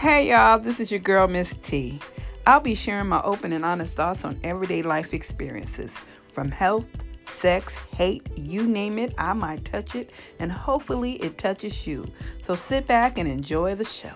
Hey y'all, this is your girl Miss T. I'll be sharing my open and honest thoughts on everyday life experiences from health, sex, hate, you name it, I might touch it, and hopefully it touches you. So sit back and enjoy the show.